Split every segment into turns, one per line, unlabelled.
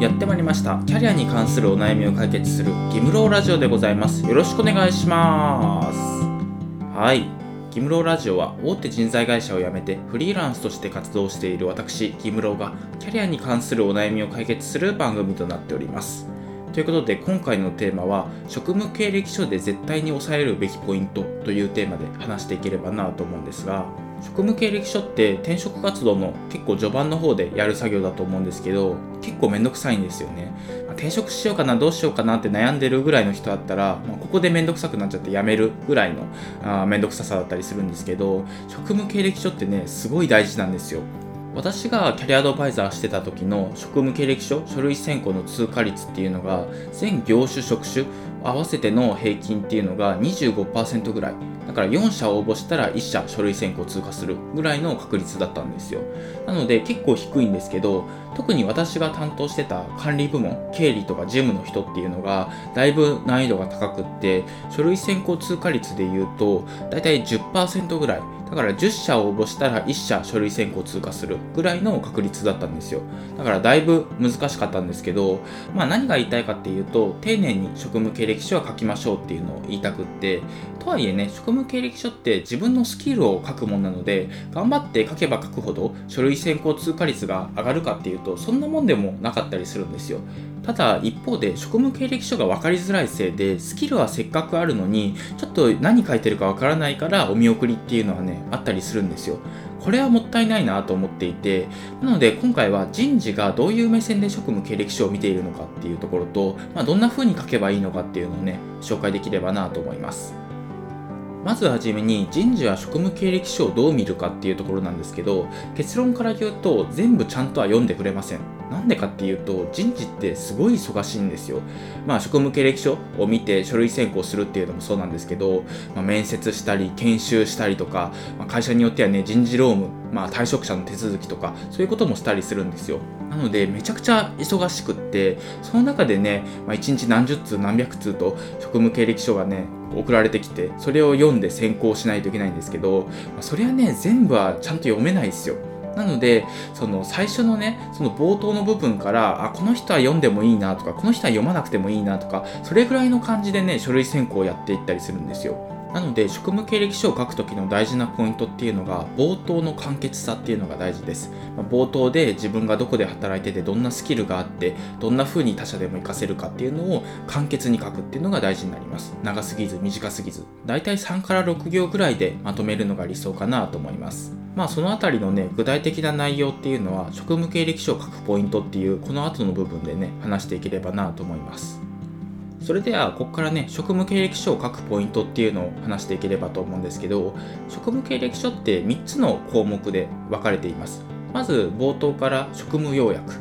やってまいりました。キャリアに関するお悩みを解決するギムローラジオでございます。よろしくお願いします。はい。ギムローラジオは大手人材会社を辞めてフリーランスとして活動している私ギムローがキャリアに関するお悩みを解決する番組となっております。ということで今回のテーマは職務経歴書で絶対に押さえるべきポイントというテーマで話していければなと思うんですが職務経歴書って転職活動の結構序盤の方でやる作業だと思うんですけど結構めんどくさいんですよね、ま、転職しようかなどうしようかなって悩んでるぐらいの人だったら、まあ、ここでめんどくさくなっちゃってやめるぐらいのあめんどくささだったりするんですけど職務経歴書ってねすごい大事なんですよ。私がキャリアアドバイザーしてた時の職務経歴書書類選考の通過率っていうのが全業種職種合わせての平均っていうのが25%ぐらい。だから4社応募したら1社書類選考通過するぐらいの確率だったんですよ。なので結構低いんですけど特に私が担当してた管理部門経理とか事務の人っていうのがだいぶ難易度が高くって書類選考通過率でいうとだいたい10%ぐらいだから10社応募したら1社書類選考通過するぐらいの確率だったんですよ。だからだいぶ難しかったんですけど、まあ、何が言いたいかっていうと丁寧に職務経歴書は書きましょうっていうのを言いたくってとはいえね職務経歴書って自分のスキルを書くものなので頑張って書けば書くほど書類選考通過率が上がるかっていうとそんなもんでもなかったりするんですよ。ただ一方で職務経歴書が分かりづらいせいでスキルはせっかくあるのにちょっと何書いてるか分からないからお見送りっていうのはねあったりするんですよ。これはもったいないなと思っていてなので今回は人事がどういう目線で職務経歴書を見ているのかっていうところと、まあ、どんな風に書けばいいのかっていうのをね紹介できればなと思います。まずはじめに人事は職務経歴書をどう見るかっていうところなんですけど結論から言うと全部ちゃんとは読んでくれません。なんでかっていうと人事ってすごい忙しいんですよ。まあ職務経歴書を見て書類選考するっていうのもそうなんですけど、まあ、面接したり研修したりとか、まあ、会社によってはね人事労務、まあ、退職者の手続きとかそういうこともしたりするんですよ。なのでめちゃくちゃ忙しくってその中でね、まあ、1日何十通何百通と職務経歴書がね送られてきてそれを読んで選考しないといけないんですけど、まあ、それはね全部はちゃんと読めないですよ。なのでその最初のねその冒頭の部分からあこの人は読んでもいいなとかこの人は読まなくてもいいなとかそれぐらいの感じでね書類選考をやっていったりするんですよ。なので職務経歴書を書く時の大事なポイントっていうのが冒頭の簡潔さっていうのが大事です、まあ、冒頭で自分がどこで働いててどんなスキルがあってどんな風に他社でも活かせるかっていうのを簡潔に書くっていうのが大事になります。長すぎず短すぎず。だいたい3から6行ぐらいでまとめるのが理想かなと思います。まあそのあたりのね具体的な内容っていうのは職務経歴書を書くポイントっていうこの後の部分でね話していければなと思います。それではここからね職務経歴書を書くポイントっていうのを話していければと思うんですけど職務経歴書って3つの項目で分かれています。まず冒頭から職務要約。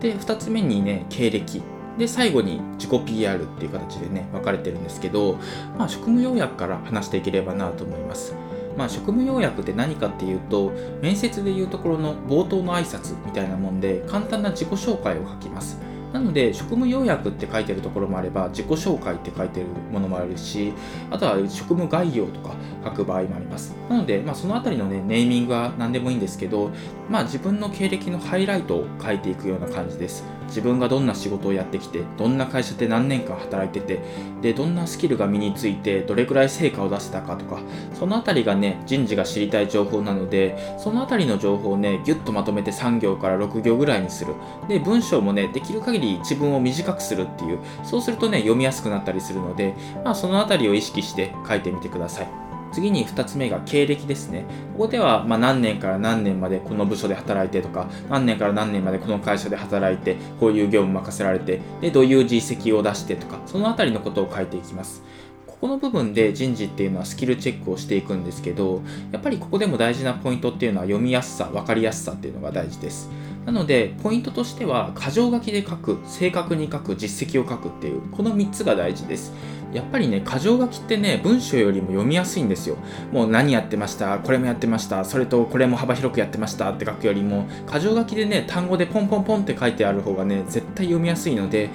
で2つ目にね経歴。で最後に自己 PR っていう形でね分かれてるんですけど、まあ、職務要約から話していければなと思います。まあ、職務要約って何かっていうと面接でいうところの冒頭の挨拶みたいなもんで簡単な自己紹介を書きます。なので職務要約って書いてるところもあれば自己紹介って書いてるものもあるしあとは職務概要とか書く場合もあります。なので、まあ、その辺りのねネーミングは何でもいいんですけど、まあ、自分の経歴のハイライトを書いていくような感じです。自分がどんな仕事をやってきてどんな会社で何年間働いててでどんなスキルが身についてどれくらい成果を出せたかとかその辺りがね人事が知りたい情報なのでその辺りの情報をねギュッとまとめて3行から6行ぐらいにする。で文章もねできる限り自分を短くするっていうそうするとね読みやすくなったりするので、まあ、その辺りを意識して書いてみてください。次に2つ目が経歴ですね。ここではま何年から何年までこの部署で働いてとか、何年から何年までこの会社で働いて、こういう業務任せられて、で、どういう実績を出してとか、そのあたりのことを書いていきます。この部分で人事っていうのはスキルチェックをしていくんですけど、やっぱりここでも大事なポイントっていうのは読みやすさ、分かりやすさっていうのが大事です。なので、ポイントとしては、箇条書きで書く、正確に書く、実績を書くっていう、この3つが大事です。やっぱりね、箇条書きってね、文章よりも読みやすいんですよ。もう何やってました、これもやってました、それとこれも幅広くやってましたって書くよりも、箇条書きでね、単語でポンポンポンって書いてある方がね、絶対読みやすいので、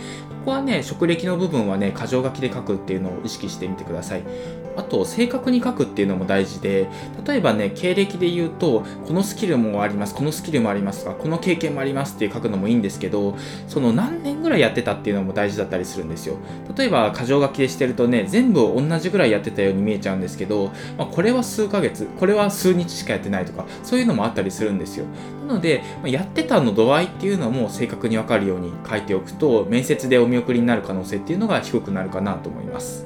ここはね、職歴の部分はね、箇条書きで書くっていうのを意識してみてください。あと正確に書くっていうのも大事で例えばね経歴で言うとこのスキルもありますこのスキルもありますがこの経験もありますって書くのもいいんですけどその何年ぐらいやってたっていうのも大事だったりするんですよ例えば箇条書きでしてるとね全部同じぐらいやってたように見えちゃうんですけど、まあ、これは数ヶ月これは数日しかやってないとかそういうのもあったりするんですよなので、まあ、やってたの度合いっていうのも正確にわかるように書いておくと面接でお見見送りになる可能性っていうのが低くなるかなと思います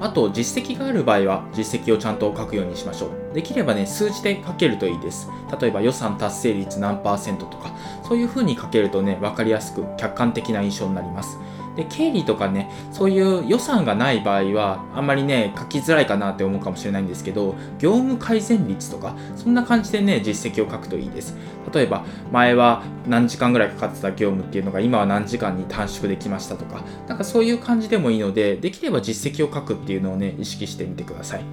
あと実績がある場合は実績をちゃんと書くようにしましょう。できればね、数字で書けるといいです。例えば予算達成率何パーセントとか、そういう風に書けるとね、分かりやすく客観的な印象になります。で経理とかねそういう予算がない場合はあんまりね書きづらいかなって思うかもしれないんですけど業務改善率とかそんな感じでね実績を書くといいです。例えば前は何時間ぐらいかかってた業務っていうのが今は何時間に短縮できましたとかなんかそういう感じでもいいのでできれば実績を書くっていうのをね意識してみてください。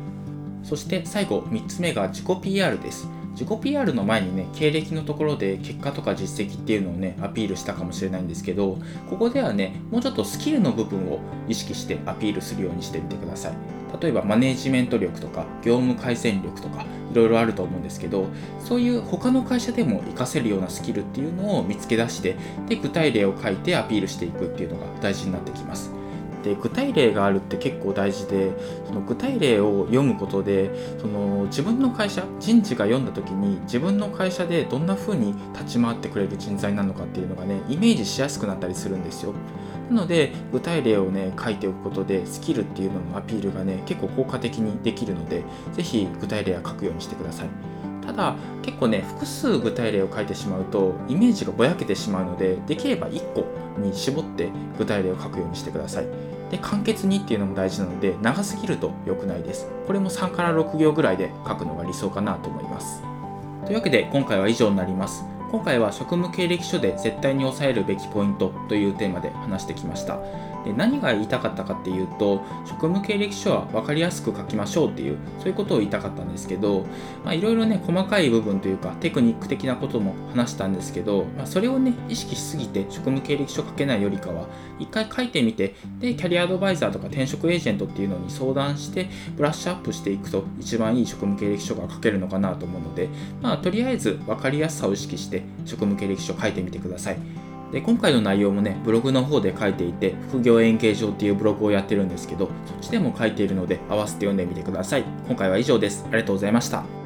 そして最後3つ目が自己 PR です。自己 PR の前にね経歴のところで結果とか実績っていうのをねアピールしたかもしれないんですけどここではねもうちょっとスキルの部分を意識してアピールするようにしてみてください。例えばマネジメント力とか業務改善力とかいろいろあると思うんですけどそういう他の会社でも活かせるようなスキルっていうのを見つけ出してで具体例を書いてアピールしていくっていうのが大事になってきます。で具体例があるって結構大事でその具体例を読むことでその自分の会社人事が読んだ時に自分の会社でどんな風に立ち回ってくれる人材なのかっていうのがねイメージしやすくなったりするんですよ。なので具体例をね書いておくことでスキルっていうののアピールがね結構効果的にできるので是非具体例は書くようにしてください。ただ結構ね複数具体例を書いてしまうとイメージがぼやけてしまうのでできれば1個に絞って具体例を書くようにしてください。で簡潔にっていうのも大事なので長すぎると良くないです。これも3から6行ぐらいで書くのが理想かなと思います。というわけで今回は以上になります。今回は職務経歴書で絶対に押さえるべきポイントというテーマで話してきました。で何が言いたかったかっていうと職務経歴書は分かりやすく書きましょうっていうそういうことを言いたかったんですけどいろいろね細かい部分というかテクニック的なことも話したんですけど、まあ、それをね意識しすぎて職務経歴書書けないよりかは一回書いてみてでキャリアアドバイザーとか転職エージェントっていうのに相談してブラッシュアップしていくと一番いい職務経歴書が書けるのかなと思うのでまあとりあえず分かりやすさを意識して職務経歴書書いてみてください。で今回の内容もねブログの方で書いていて副業円形状っていうブログをやってるんですけどそっちでも書いているので合わせて読んでみてください。今回は以上です。ありがとうございました。